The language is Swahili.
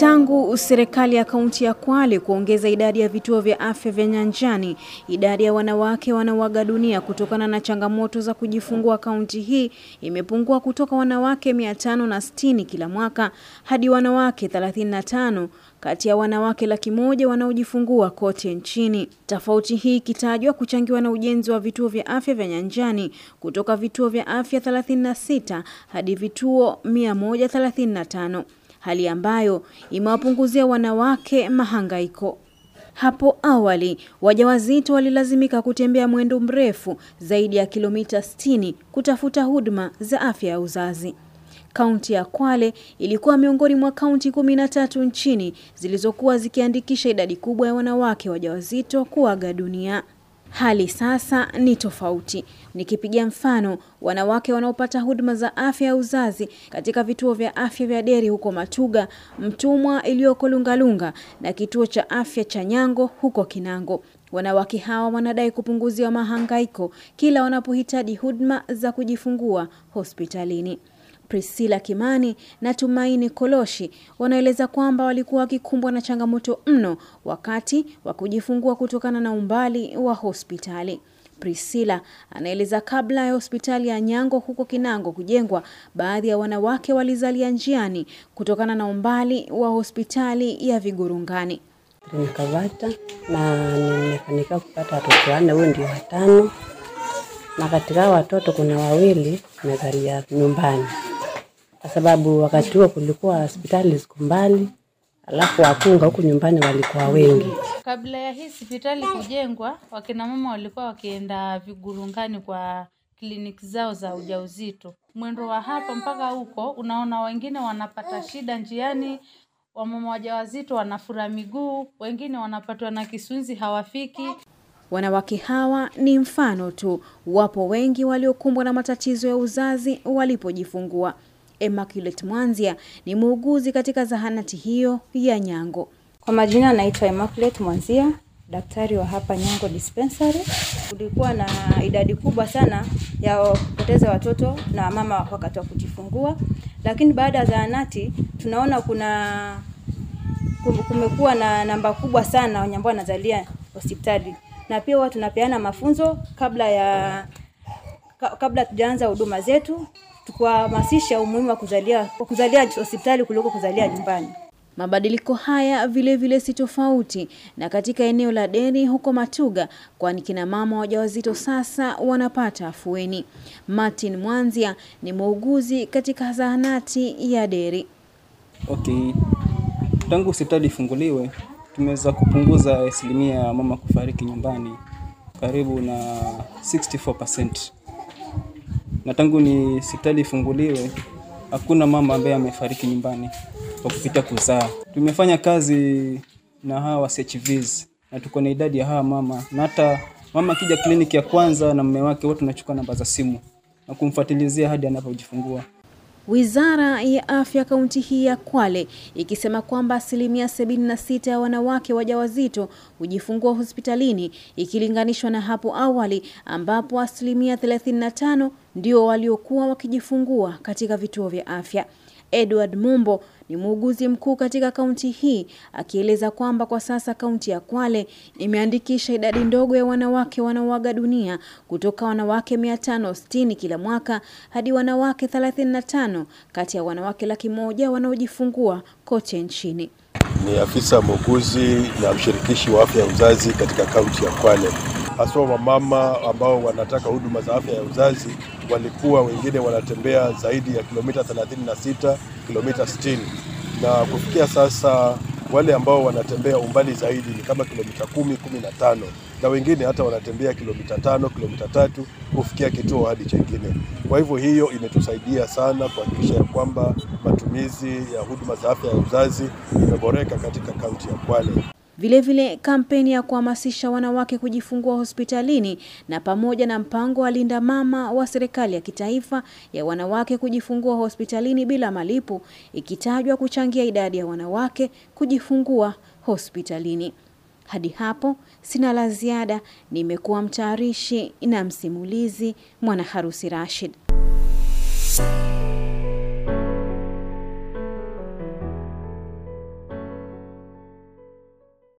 Tangu serikali ya kaunti ya Kwale kuongeza idadi ya vituo vya afya vya nyanjani, idadi ya wanawake wanaoaga dunia kutokana na changamoto za kujifungua kaunti hii imepungua kutoka wanawake 560 kila mwaka hadi wanawake 35 kati ya wanawake laki moja wanaojifungua kote nchini. Tofauti hii ikitajwa kuchangiwa na ujenzi wa vituo vya afya vya nyanjani kutoka vituo vya afya 36 hadi vituo 135 hali ambayo imewapunguzia wanawake mahangaiko. Hapo awali wajawazito walilazimika kutembea mwendo mrefu zaidi ya kilomita 60 kutafuta huduma za afya ya uzazi. Kaunti ya Kwale ilikuwa miongoni mwa kaunti kumi na tatu nchini zilizokuwa zikiandikisha idadi kubwa ya wanawake wajawazito kuaga dunia. Hali sasa ni tofauti. Nikipiga mfano, wanawake wanaopata huduma za afya ya uzazi katika vituo vya afya vya Deri huko Matuga, Mtumwa iliyoko Lungalunga na kituo cha afya cha Nyango huko Kinango. Wanawake hawa wanadai kupunguziwa mahangaiko kila wanapohitaji huduma za kujifungua hospitalini. Priscilla Kimani na Tumaini Koloshi wanaeleza kwamba walikuwa wakikumbwa na changamoto mno wakati wa kujifungua kutokana na umbali wa hospitali. Priscilla anaeleza kabla ya hospitali ya Nyango huko Kinango kujengwa, baadhi ya wanawake walizalia njiani kutokana na umbali wa hospitali ya Vigurungani. Nikavata na nimefanikiwa kupata watoto wanne, huyu ndio watano, na katika watoto kuna wawili nimezalia nyumbani sababu wakati huo kulikuwa hospitali ziko mbali, alafu wakunga huku nyumbani walikuwa wengi. Kabla ya hii hospitali kujengwa, wakina mama walikuwa wakienda Vigurungani kwa kliniki zao za ujauzito. Mwendo wa hapa mpaka huko, unaona wengine wanapata shida njiani, wamama wajawazito wanafura miguu, wengine wanapatwa na kisunzi hawafiki. Wanawake hawa ni mfano tu, wapo wengi waliokumbwa na matatizo ya uzazi walipojifungua. Immaculate Mwanzia ni muuguzi katika zahanati hiyo ya Nyango. Kwa majina anaitwa Immaculate Mwanzia, daktari wa hapa Nyango Dispensary. Kulikuwa na idadi kubwa sana ya kupoteza watoto na mama wakati wa kujifungua, lakini baada ya zahanati tunaona kuna kumekuwa na namba kubwa sana wenye ambao wanazalia hospitali, na pia huwa tunapeana mafunzo kabla ya kabla tujaanza huduma zetu tukuhamasisha umuhimu wa kuzalia kuzalia hospitali kuliko kuzalia nyumbani. Mabadiliko haya vilevile vile si tofauti na katika eneo la Deri huko Matuga, kwani kina mama wajawazito sasa wanapata afueni. Martin Mwanzia ni muuguzi katika zahanati ya Deri. Okay, tangu hospitali ifunguliwe tumeweza kupunguza asilimia ya mama kufariki nyumbani karibu na 64% na tangu ni hospitali ifunguliwe hakuna mama ambaye amefariki nyumbani kwa kupitia kuzaa. Tumefanya kazi na hawa CHVs na tuko na idadi ya hawa mama, na hata mama akija kliniki ya kwanza na mume wake, wote tunachukua namba za simu na kumfuatilizia hadi anapojifungua. Wizara ya Afya kaunti hii ya Kwale ikisema kwamba asilimia 76 ya wanawake wajawazito hujifungua hospitalini ikilinganishwa na hapo awali ambapo asilimia 35 ndio waliokuwa wakijifungua katika vituo vya afya. Edward Mumbo ni muuguzi mkuu katika kaunti hii akieleza kwamba kwa sasa kaunti ya Kwale imeandikisha idadi ndogo ya wanawake wanaoaga dunia kutoka wanawake 560 kila mwaka hadi wanawake 35 kati ya wanawake laki moja wanaojifungua kote nchini. Ni afisa muuguzi na mshirikishi wa afya ya uzazi katika kaunti ya Kwale. Haswa wamama ambao wanataka huduma za afya ya uzazi walikuwa wengine wanatembea zaidi ya kilomita 36, kilomita 60, na kufikia sasa wale ambao wanatembea umbali zaidi ni kama kilomita 10, 15, na wengine hata wanatembea kilomita tano, kilomita tatu kufikia kituo hadi chengine. Kwa hivyo hiyo imetusaidia sana kuhakikisha ya kwamba matumizi ya huduma za afya ya uzazi imeboreka katika kaunti ya Kwale. Vilevile vile kampeni ya kuhamasisha wanawake kujifungua hospitalini na pamoja na mpango wa Linda Mama wa serikali ya kitaifa ya wanawake kujifungua hospitalini bila malipo ikitajwa kuchangia idadi ya wanawake kujifungua hospitalini. Hadi hapo sina la ziada. Nimekuwa mtayarishi na msimulizi Mwana Harusi Rashid.